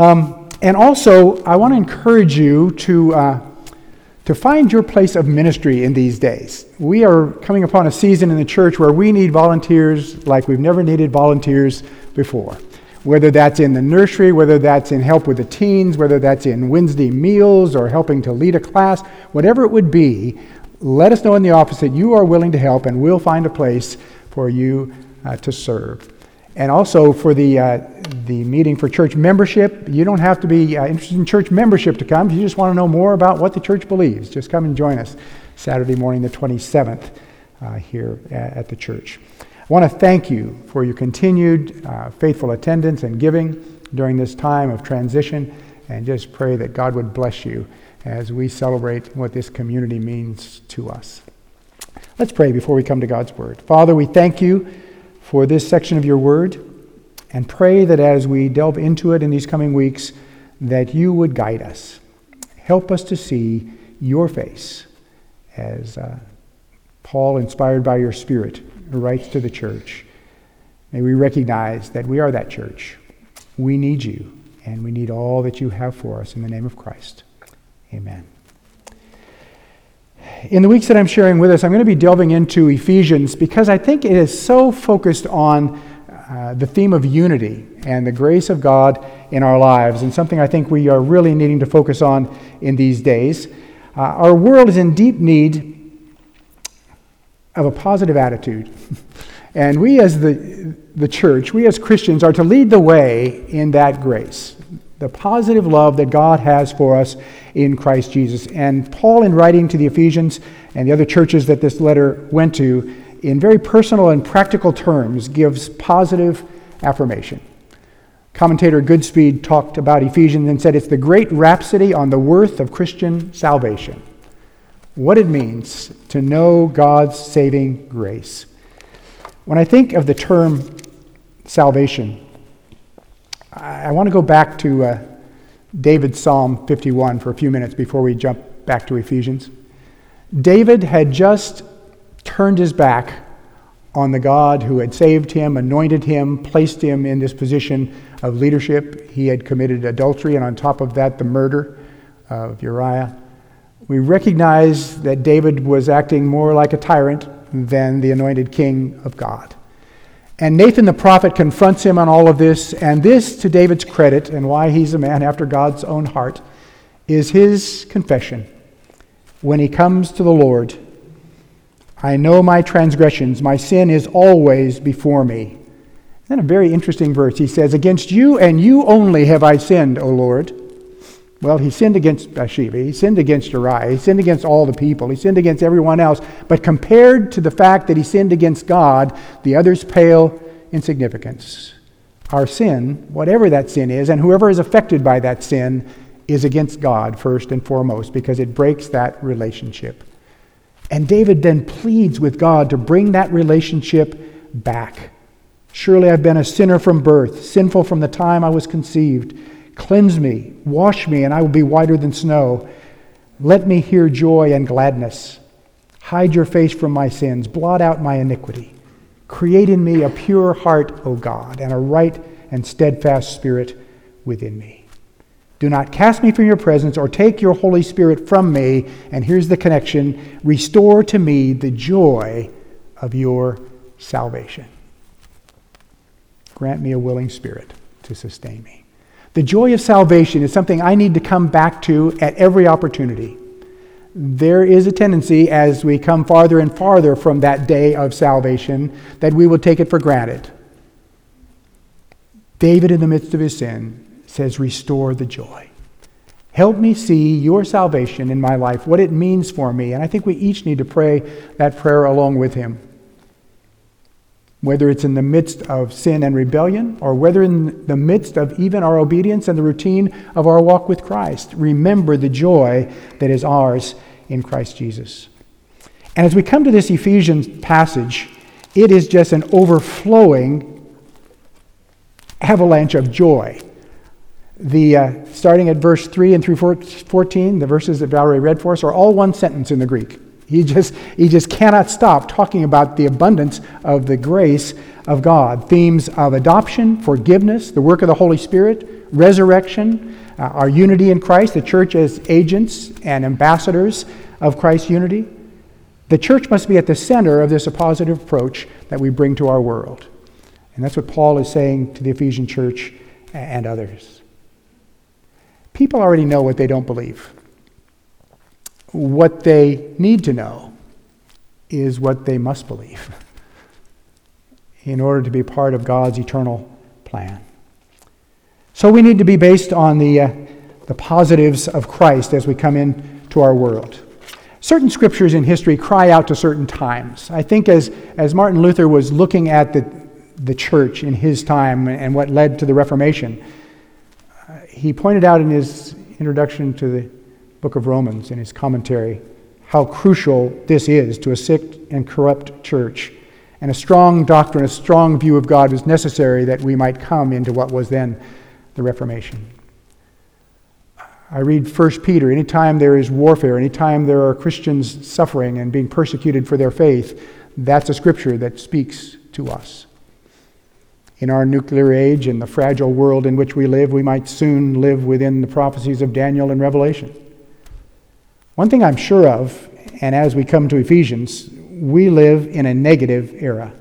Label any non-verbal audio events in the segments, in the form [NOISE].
Um, and also, I want to encourage you to, uh, to find your place of ministry in these days. We are coming upon a season in the church where we need volunteers like we've never needed volunteers before. Whether that's in the nursery, whether that's in help with the teens, whether that's in Wednesday meals or helping to lead a class, whatever it would be, let us know in the office that you are willing to help and we'll find a place for you uh, to serve. And also for the, uh, the meeting for church membership, you don't have to be uh, interested in church membership to come. If you just want to know more about what the church believes, just come and join us Saturday morning, the 27th, uh, here at the church. I want to thank you for your continued uh, faithful attendance and giving during this time of transition, and just pray that God would bless you as we celebrate what this community means to us. Let's pray before we come to God's Word. Father, we thank you for this section of your word and pray that as we delve into it in these coming weeks, that you would guide us. Help us to see your face as uh, Paul, inspired by your Spirit, writes to the church. May we recognize that we are that church. We need you, and we need all that you have for us in the name of Christ. Amen. In the weeks that I'm sharing with us, I'm going to be delving into Ephesians because I think it is so focused on uh, the theme of unity and the grace of God in our lives, and something I think we are really needing to focus on in these days. Uh, our world is in deep need of a positive attitude. [LAUGHS] and we, as the, the church, we as Christians, are to lead the way in that grace the positive love that God has for us in Christ Jesus. And Paul, in writing to the Ephesians and the other churches that this letter went to, in very personal and practical terms, gives positive affirmation. Commentator Goodspeed talked about Ephesians and said it's the great rhapsody on the worth of Christian salvation. What it means to know God's saving grace. When I think of the term salvation, I want to go back to uh, David's Psalm 51 for a few minutes before we jump back to Ephesians. David had just turned his back on the God who had saved him, anointed him, placed him in this position of leadership. He had committed adultery, and on top of that, the murder of Uriah. We recognize that David was acting more like a tyrant than the anointed king of God. And Nathan the prophet confronts him on all of this, and this, to David's credit, and why he's a man after God's own heart, is his confession. When he comes to the Lord, I know my transgressions, my sin is always before me. Then a very interesting verse. He says, Against you and you only have I sinned, O Lord. Well, he sinned against Bathsheba. He sinned against Uriah. He sinned against all the people. He sinned against everyone else. But compared to the fact that he sinned against God, the others pale in significance. Our sin, whatever that sin is, and whoever is affected by that sin, is against God first and foremost because it breaks that relationship. And David then pleads with God to bring that relationship back. Surely I've been a sinner from birth, sinful from the time I was conceived. Cleanse me, wash me, and I will be whiter than snow. Let me hear joy and gladness. Hide your face from my sins, blot out my iniquity. Create in me a pure heart, O God, and a right and steadfast spirit within me. Do not cast me from your presence or take your Holy Spirit from me. And here's the connection restore to me the joy of your salvation. Grant me a willing spirit to sustain me. The joy of salvation is something I need to come back to at every opportunity. There is a tendency as we come farther and farther from that day of salvation that we will take it for granted. David, in the midst of his sin, says, Restore the joy. Help me see your salvation in my life, what it means for me. And I think we each need to pray that prayer along with him whether it's in the midst of sin and rebellion or whether in the midst of even our obedience and the routine of our walk with Christ. Remember the joy that is ours in Christ Jesus. And as we come to this Ephesians passage, it is just an overflowing avalanche of joy. The, uh, starting at verse 3 and through 14, the verses that Valerie read for us, are all one sentence in the Greek. He just, he just cannot stop talking about the abundance of the grace of God. Themes of adoption, forgiveness, the work of the Holy Spirit, resurrection, uh, our unity in Christ, the church as agents and ambassadors of Christ's unity. The church must be at the center of this positive approach that we bring to our world. And that's what Paul is saying to the Ephesian church and others. People already know what they don't believe. What they need to know is what they must believe in order to be part of God's eternal plan. So we need to be based on the, uh, the positives of Christ as we come into our world. Certain scriptures in history cry out to certain times. I think as, as Martin Luther was looking at the, the church in his time and what led to the Reformation, uh, he pointed out in his introduction to the book of Romans, in his commentary, how crucial this is to a sick and corrupt church. And a strong doctrine, a strong view of God was necessary that we might come into what was then the Reformation. I read 1 Peter. Anytime there is warfare, anytime there are Christians suffering and being persecuted for their faith, that's a scripture that speaks to us. In our nuclear age and the fragile world in which we live, we might soon live within the prophecies of Daniel and Revelation. One thing I'm sure of, and as we come to Ephesians, we live in a negative era.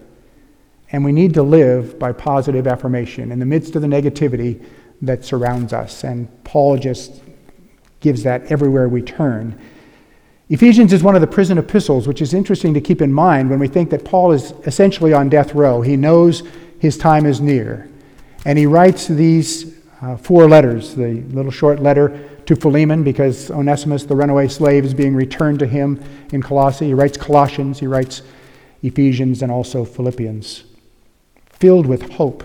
And we need to live by positive affirmation in the midst of the negativity that surrounds us. And Paul just gives that everywhere we turn. Ephesians is one of the prison epistles, which is interesting to keep in mind when we think that Paul is essentially on death row. He knows his time is near. And he writes these uh, four letters the little short letter to Philemon because Onesimus, the runaway slave, is being returned to him in Colossae. He writes Colossians, he writes Ephesians, and also Philippians, filled with hope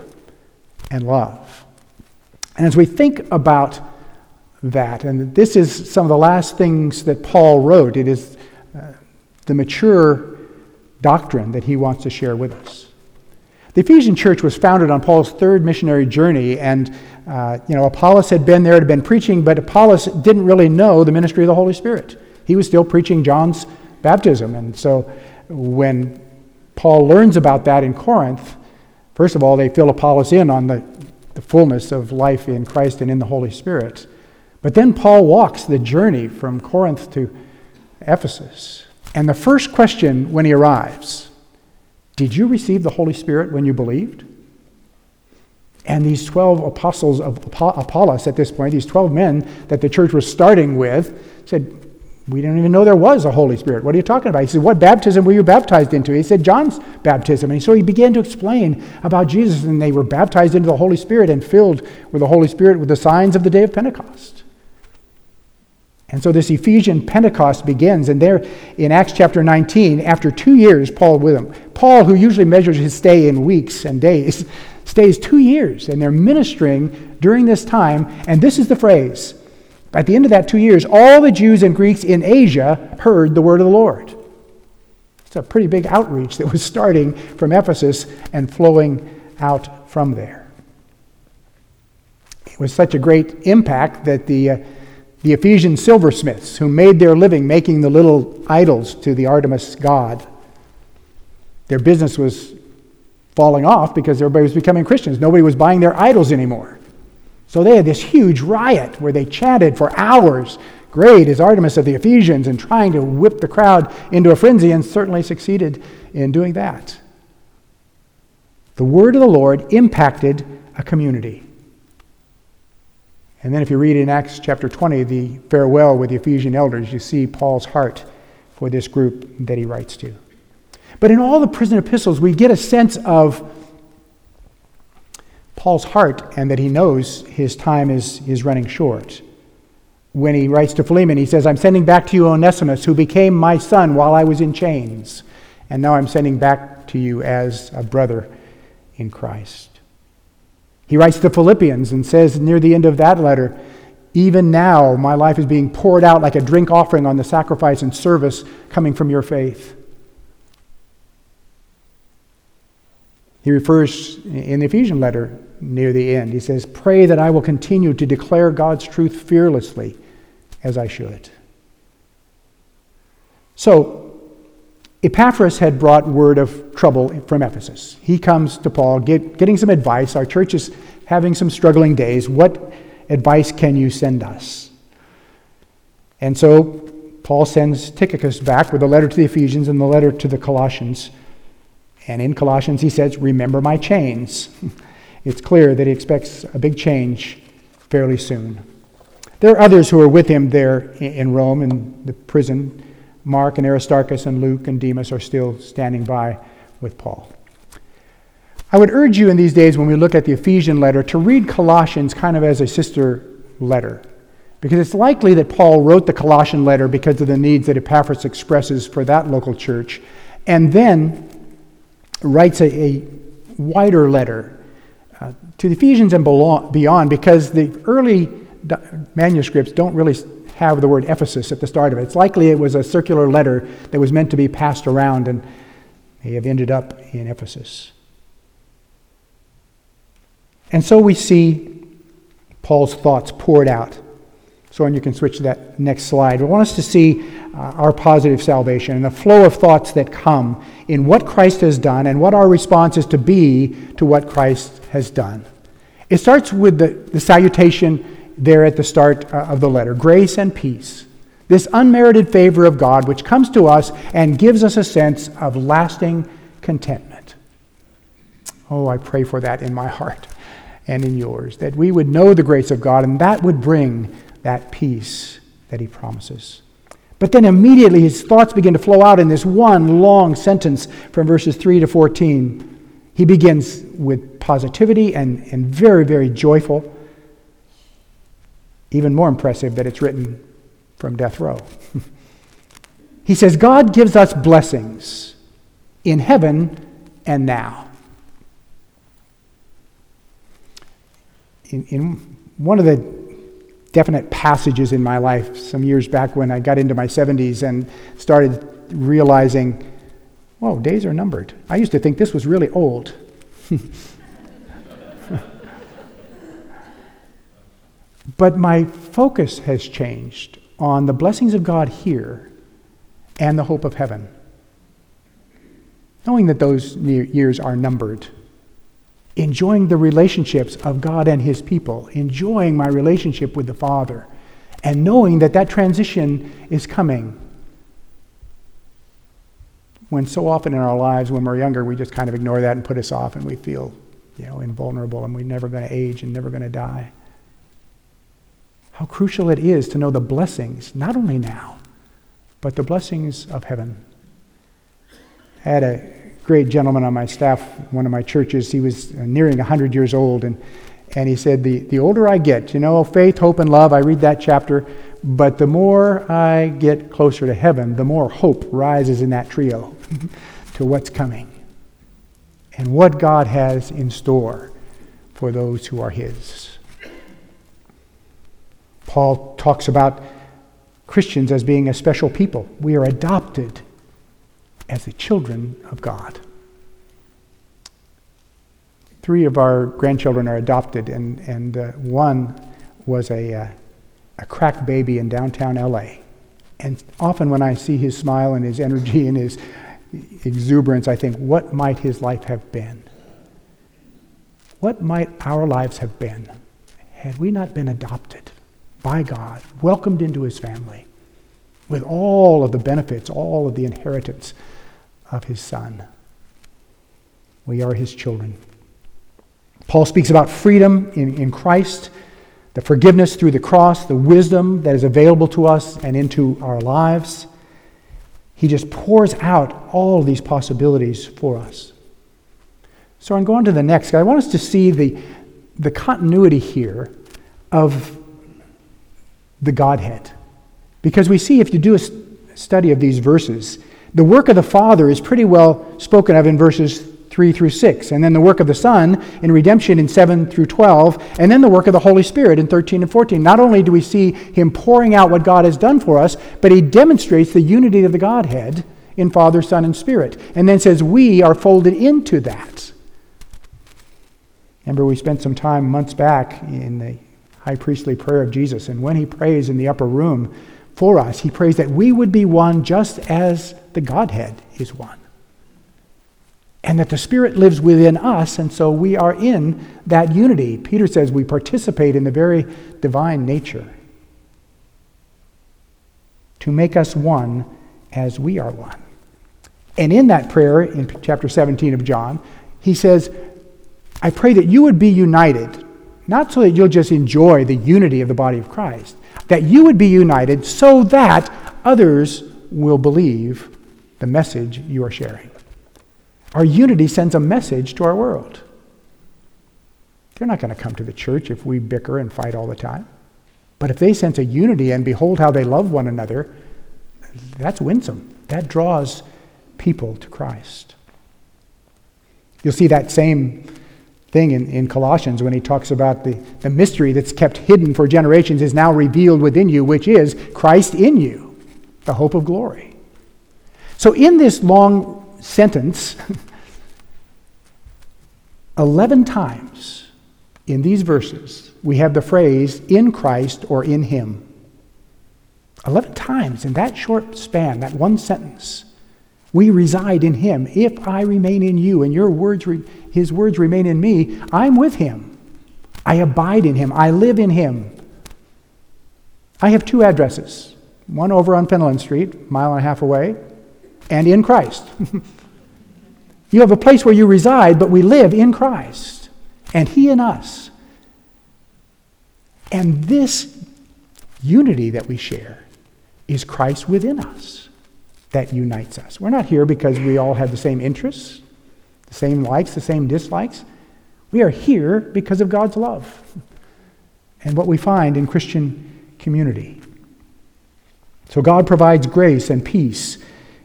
and love. And as we think about that. And this is some of the last things that Paul wrote. It is uh, the mature doctrine that he wants to share with us. The Ephesian church was founded on Paul's third missionary journey, and uh, you know Apollos had been there, had been preaching, but Apollos didn't really know the ministry of the Holy Spirit. He was still preaching John's baptism, and so when Paul learns about that in Corinth, first of all, they fill Apollos in on the, the fullness of life in Christ and in the Holy Spirit. But then Paul walks the journey from Corinth to Ephesus. And the first question when he arrives Did you receive the Holy Spirit when you believed? And these 12 apostles of Apollos at this point, these 12 men that the church was starting with, said, We didn't even know there was a Holy Spirit. What are you talking about? He said, What baptism were you baptized into? He said, John's baptism. And so he began to explain about Jesus, and they were baptized into the Holy Spirit and filled with the Holy Spirit with the signs of the day of Pentecost. And so this Ephesian Pentecost begins, and there in Acts chapter 19, after two years, Paul with them. Paul, who usually measures his stay in weeks and days, [LAUGHS] stays two years, and they're ministering during this time. And this is the phrase at the end of that two years, all the Jews and Greeks in Asia heard the word of the Lord. It's a pretty big outreach that was starting from Ephesus and flowing out from there. It was such a great impact that the uh, the Ephesian silversmiths who made their living making the little idols to the Artemis god. Their business was falling off because everybody was becoming Christians. Nobody was buying their idols anymore. So they had this huge riot where they chanted for hours, Great is Artemis of the Ephesians, and trying to whip the crowd into a frenzy, and certainly succeeded in doing that. The word of the Lord impacted a community. And then, if you read in Acts chapter 20, the farewell with the Ephesian elders, you see Paul's heart for this group that he writes to. But in all the prison epistles, we get a sense of Paul's heart and that he knows his time is, is running short. When he writes to Philemon, he says, I'm sending back to you Onesimus, who became my son while I was in chains, and now I'm sending back to you as a brother in Christ. He writes to Philippians and says near the end of that letter, Even now my life is being poured out like a drink offering on the sacrifice and service coming from your faith. He refers in the Ephesian letter near the end, he says, Pray that I will continue to declare God's truth fearlessly as I should. So, Epaphras had brought word of trouble from Ephesus. He comes to Paul get, getting some advice. Our church is having some struggling days. What advice can you send us? And so Paul sends Tychicus back with a letter to the Ephesians and the letter to the Colossians. And in Colossians, he says, Remember my chains. [LAUGHS] it's clear that he expects a big change fairly soon. There are others who are with him there in Rome in the prison. Mark and Aristarchus and Luke and Demas are still standing by with Paul. I would urge you in these days when we look at the Ephesian letter to read Colossians kind of as a sister letter. Because it's likely that Paul wrote the Colossian letter because of the needs that Epaphras expresses for that local church, and then writes a, a wider letter uh, to the Ephesians and beyond because the early manuscripts don't really have the word Ephesus at the start of it. It's likely it was a circular letter that was meant to be passed around and may have ended up in Ephesus. And so we see Paul's thoughts poured out. So, and you can switch to that next slide. We want us to see uh, our positive salvation and the flow of thoughts that come in what Christ has done and what our response is to be to what Christ has done. It starts with the, the salutation there at the start uh, of the letter grace and peace. This unmerited favor of God which comes to us and gives us a sense of lasting contentment. Oh, I pray for that in my heart and in yours, that we would know the grace of God, and that would bring that peace that he promises. But then immediately his thoughts begin to flow out in this one long sentence from verses 3 to 14. He begins with positivity and, and very, very joyful. Even more impressive that it's written from death row. [LAUGHS] he says, God gives us blessings in heaven and now. in, in one of the definite passages in my life some years back when I got into my 70s and started realizing, whoa, days are numbered. I used to think this was really old. [LAUGHS] but my focus has changed on the blessings of God here and the hope of heaven. Knowing that those years are numbered enjoying the relationships of God and His people, enjoying my relationship with the Father, and knowing that that transition is coming. When so often in our lives, when we're younger, we just kind of ignore that and put us off, and we feel, you know, invulnerable, and we're never going to age and never going to die. How crucial it is to know the blessings, not only now, but the blessings of heaven. I had a great gentleman on my staff, one of my churches. He was nearing 100 years old, and, and he said, the, the older I get, you know, faith, hope, and love, I read that chapter, but the more I get closer to heaven, the more hope rises in that trio [LAUGHS] to what's coming and what God has in store for those who are His. Paul talks about Christians as being a special people. We are adopted as the children of God. Three of our grandchildren are adopted, and, and uh, one was a, uh, a crack baby in downtown LA. And often when I see his smile and his energy and his exuberance, I think, what might his life have been? What might our lives have been had we not been adopted by God, welcomed into his family, with all of the benefits, all of the inheritance of his Son. We are his children. Paul speaks about freedom in, in Christ, the forgiveness through the cross, the wisdom that is available to us and into our lives. He just pours out all these possibilities for us. So I'm going to the next. I want us to see the, the continuity here of the Godhead. Because we see, if you do a study of these verses, the work of the Father is pretty well spoken of in verses 3 through 6, and then the work of the Son in redemption in 7 through 12, and then the work of the Holy Spirit in 13 and 14. Not only do we see him pouring out what God has done for us, but he demonstrates the unity of the Godhead in Father, Son, and Spirit, and then says we are folded into that. Remember, we spent some time months back in the high priestly prayer of Jesus, and when he prays in the upper room for us, he prays that we would be one just as the Godhead is one. and that the Spirit lives within us, and so we are in that unity. Peter says we participate in the very divine nature to make us one as we are one. And in that prayer, in chapter 17 of John, he says, I pray that you would be united, not so that you'll just enjoy the unity of the body of Christ, that you would be united so that others will believe the message you are sharing. Our unity sends a message to our world. They're not going to come to the church if we bicker and fight all the time. But if they sense a unity and behold how they love one another, that's winsome. That draws people to Christ. You'll see that same thing in, in Colossians when he talks about the, the mystery that's kept hidden for generations is now revealed within you, which is Christ in you, the hope of glory. So, in this long sentence, [LAUGHS] 11 times in these verses, we have the phrase in Christ or in Him. 11 times in that short span, that one sentence, we reside in Him. If I remain in you and your words, re- His words remain in me, I'm with Him. I abide in Him. I live in Him. I have two addresses one over on Finland Street, a mile and a half away, and in Christ. [LAUGHS] you have a place where you reside, but we live in Christ, and He in us. And this unity that we share is Christ within us that unites us. We're not here because we all have the same interests, the same likes, the same dislikes. We are here because of God's love and what we find in Christian community. So God provides grace and peace,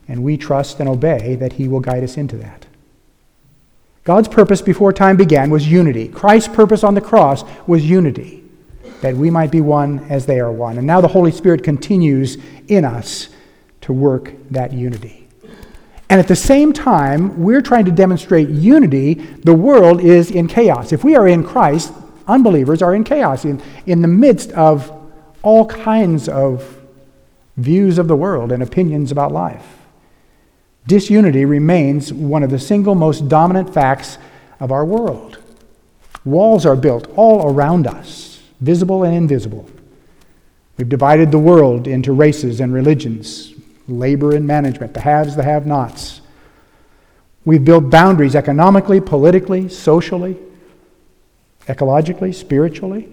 and we trust and obey that He will guide us into that. God's purpose before time began was unity. Christ's purpose on the cross was unity that we might be one as they are one. And now the Holy Spirit continues in us to work that unity. And at the same time, we're trying to demonstrate unity. The world is in chaos. If we are in Christ, unbelievers are in chaos, in, in the midst of all kinds of views of the world and opinions about life. Disunity remains one of the single most dominant facts of our world. Walls are built all around us visible and invisible. We've divided the world into races and religions, labor and management, the haves, the have nots. We've built boundaries economically, politically, socially, ecologically, spiritually.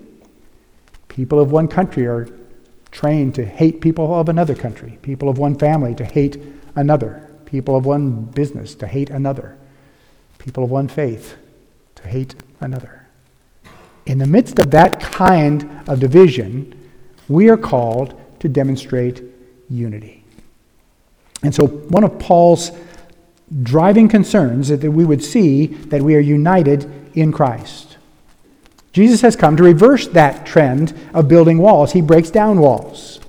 People of one country are trained to hate people of another country, people of one family to hate another, people of one business to hate another, people of one faith to hate another. In the midst of that kind of division, we are called to demonstrate unity. And so, one of Paul's driving concerns is that we would see that we are united in Christ. Jesus has come to reverse that trend of building walls. He breaks down walls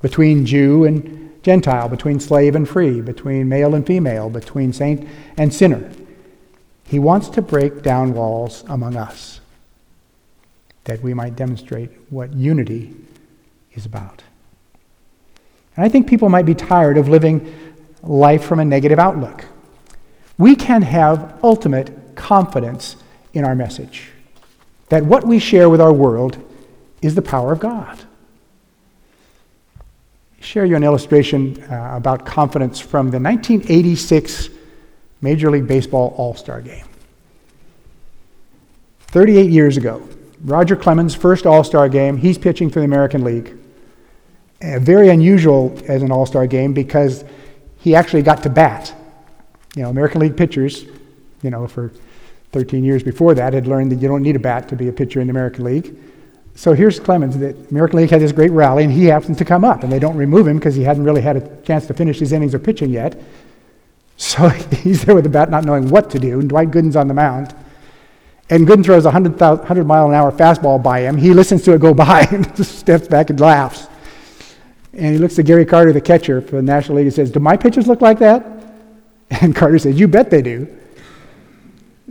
between Jew and Gentile, between slave and free, between male and female, between saint and sinner. He wants to break down walls among us that we might demonstrate what unity is about. And I think people might be tired of living life from a negative outlook. We can have ultimate confidence in our message that what we share with our world is the power of God. I'll share you an illustration uh, about confidence from the 1986 Major League Baseball All Star game. 38 years ago, Roger Clemens, first All Star game, he's pitching for the American League. Uh, very unusual as an All Star game because he actually got to bat. You know, American League pitchers, you know, for 13 years before that had learned that you don't need a bat to be a pitcher in the American League. So here's Clemens. The American League had this great rally, and he happens to come up, and they don't remove him because he hadn't really had a chance to finish his innings of pitching yet. [LAUGHS] So he's there with the bat, not knowing what to do. And Dwight Gooden's on the mound. And Gooden throws a 100, 100 mile an hour fastball by him. He listens to it go by [LAUGHS] and just steps back and laughs. And he looks at Gary Carter, the catcher for the National League, and says, Do my pitchers look like that? [LAUGHS] And Carter says, You bet they do.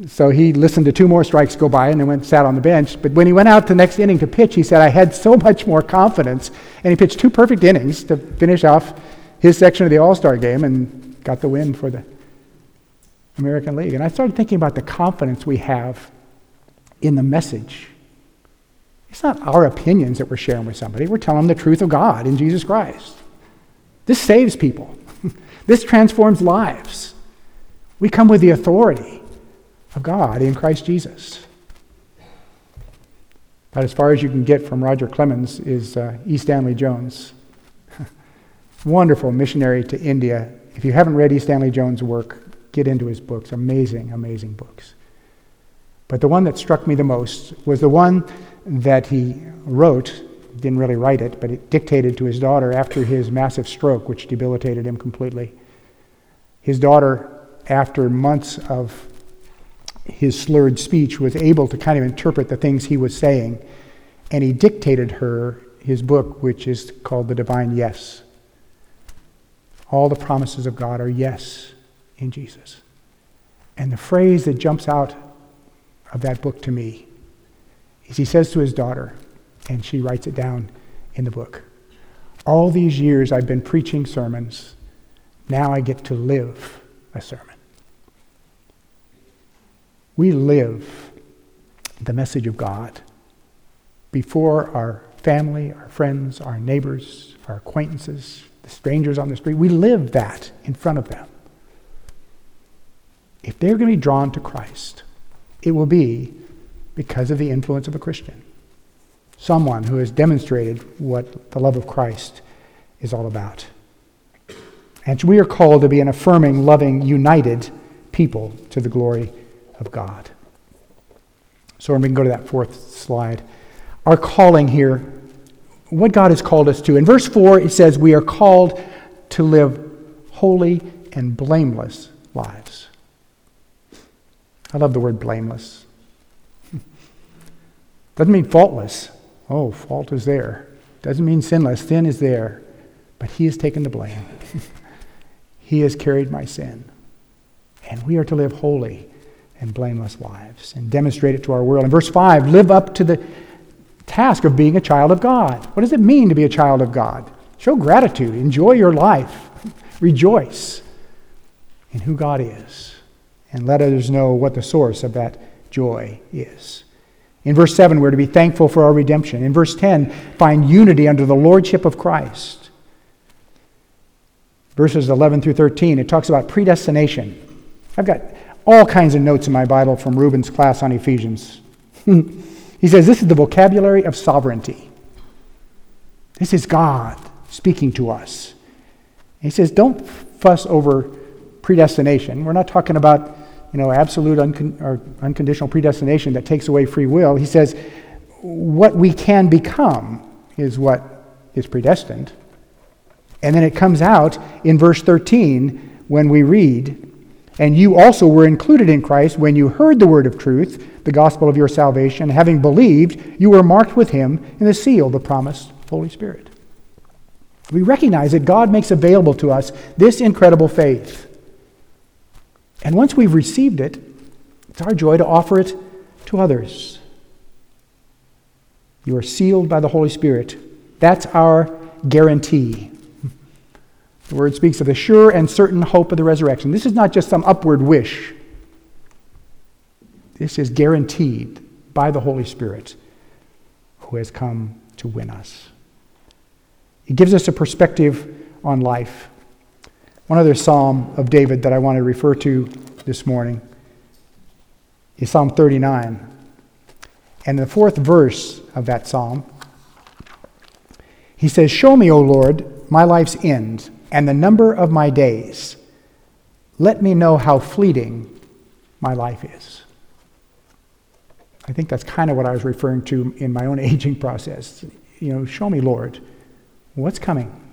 So he listened to two more strikes go by and then went sat on the bench. But when he went out the next inning to pitch, he said, I had so much more confidence. And he pitched two perfect innings to finish off his section of the All Star game and got the win for the American League. And I started thinking about the confidence we have in the message. It's not our opinions that we're sharing with somebody, we're telling them the truth of God in Jesus Christ. This saves people, [LAUGHS] this transforms lives. We come with the authority of God in Christ Jesus. About as far as you can get from Roger Clemens is uh, E. Stanley Jones. [LAUGHS] Wonderful missionary to India. If you haven't read E. Stanley Jones' work, get into his books. Amazing, amazing books. But the one that struck me the most was the one that he wrote, didn't really write it, but it dictated to his daughter after his massive stroke, which debilitated him completely. His daughter, after months of his slurred speech, was able to kind of interpret the things he was saying, and he dictated her his book, which is called The Divine Yes. All the promises of God are yes in Jesus. And the phrase that jumps out of that book to me is he says to his daughter, and she writes it down in the book All these years I've been preaching sermons, now I get to live a sermon. We live the message of God before our family, our friends, our neighbors, our acquaintances, the strangers on the street. We live that in front of them. If they're going to be drawn to Christ, it will be because of the influence of a Christian. Someone who has demonstrated what the love of Christ is all about. And we are called to be an affirming, loving, united people to the glory of God. So we can go to that fourth slide. Our calling here, what God has called us to. In verse 4, it says, We are called to live holy and blameless lives. I love the word blameless. Doesn't mean faultless. Oh, fault is there. Doesn't mean sinless. Sin is there. But He has taken the blame. [LAUGHS] he has carried my sin. And we are to live holy and blameless lives and demonstrate it to our world. In verse 5, live up to the task of being a child of God. What does it mean to be a child of God? Show gratitude, enjoy your life, [LAUGHS] rejoice in who God is and let others know what the source of that joy is. In verse 7, we're to be thankful for our redemption. In verse 10, find unity under the lordship of Christ. Verses 11 through 13, it talks about predestination. I've got all kinds of notes in my Bible from Reuben's class on Ephesians. [LAUGHS] he says this is the vocabulary of sovereignty. This is God speaking to us. He says, don't fuss over predestination. We're not talking about you know, absolute uncon- or unconditional predestination that takes away free will. He says, what we can become is what is predestined. And then it comes out in verse 13 when we read, And you also were included in Christ when you heard the word of truth, the gospel of your salvation. Having believed, you were marked with him in the seal, the promised Holy Spirit. We recognize that God makes available to us this incredible faith. And once we've received it, it's our joy to offer it to others. You are sealed by the Holy Spirit. That's our guarantee. The word speaks of the sure and certain hope of the resurrection. This is not just some upward wish, this is guaranteed by the Holy Spirit who has come to win us. It gives us a perspective on life. One other psalm of David that I want to refer to this morning is Psalm 39. And the fourth verse of that psalm, he says, Show me, O Lord, my life's end and the number of my days. Let me know how fleeting my life is. I think that's kind of what I was referring to in my own [LAUGHS] aging process. You know, show me, Lord, what's coming?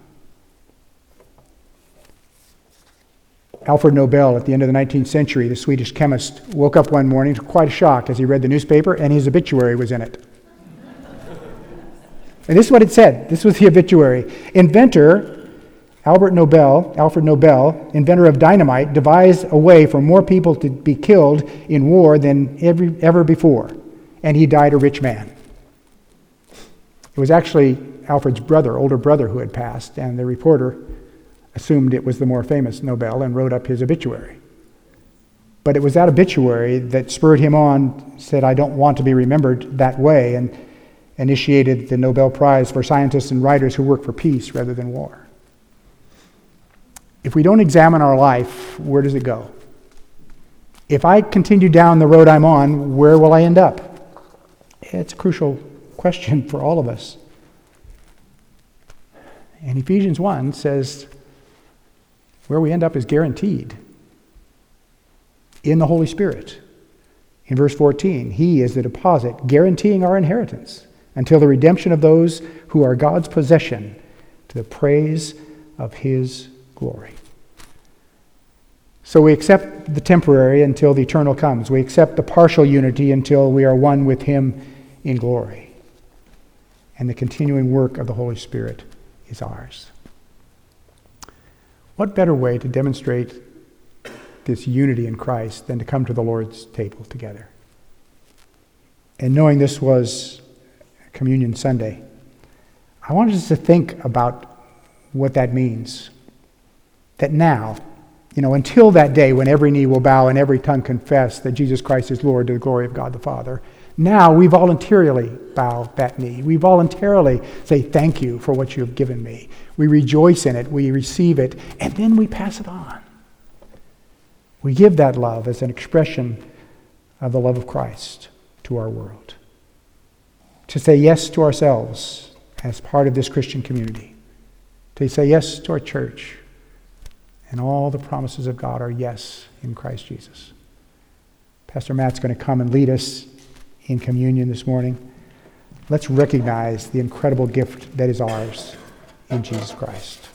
Alfred Nobel, at the end of the 19th century, the Swedish chemist, woke up one morning to quite a shock as he read the newspaper, and his obituary was in it. and this is what it said. This was the obituary. Inventor Albert Nobel, Alfred Nobel, inventor of dynamite, devised a way for more people to be killed in war than every, ever before, and he died a rich man. It was actually Alfred's brother, older brother, who had passed, and the reporter assumed it was the more famous Nobel and wrote up his obituary. But it was that obituary that spurred him on, said, I don't want to be remembered that way, and initiated the Nobel Prize for scientists and writers who work for peace rather than war. If we don't examine our life, where does it go? If I continue down the road I'm on, where will I end up? It's a crucial question for all of us. And Ephesians 1 says where we end up is guaranteed in the Holy Spirit. In verse 14, He is the deposit guaranteeing our inheritance until the redemption of those who are God's possession to the praise of His glory. So we accept the temporary until the eternal comes. We accept the partial unity until we are one with Him in glory. And the continuing work of the Holy Spirit is ours. What better way to demonstrate this unity in Christ than to come to the Lord's table together? And knowing this was Communion Sunday, I wanted us to think about what that means. That now, you know, until that day when every knee will bow and every tongue confess that Jesus Christ is Lord to the glory of God the Father, now we voluntarily bow that knee. We voluntarily say, Thank you for what you have given me. We rejoice in it, we receive it, and then we pass it on. We give that love as an expression of the love of Christ to our world. To say yes to ourselves as part of this Christian community. To say yes to our church. And all the promises of God are yes in Christ Jesus. Pastor Matt's going to come and lead us in communion this morning. Let's recognize the incredible gift that is ours in Jesus Christ.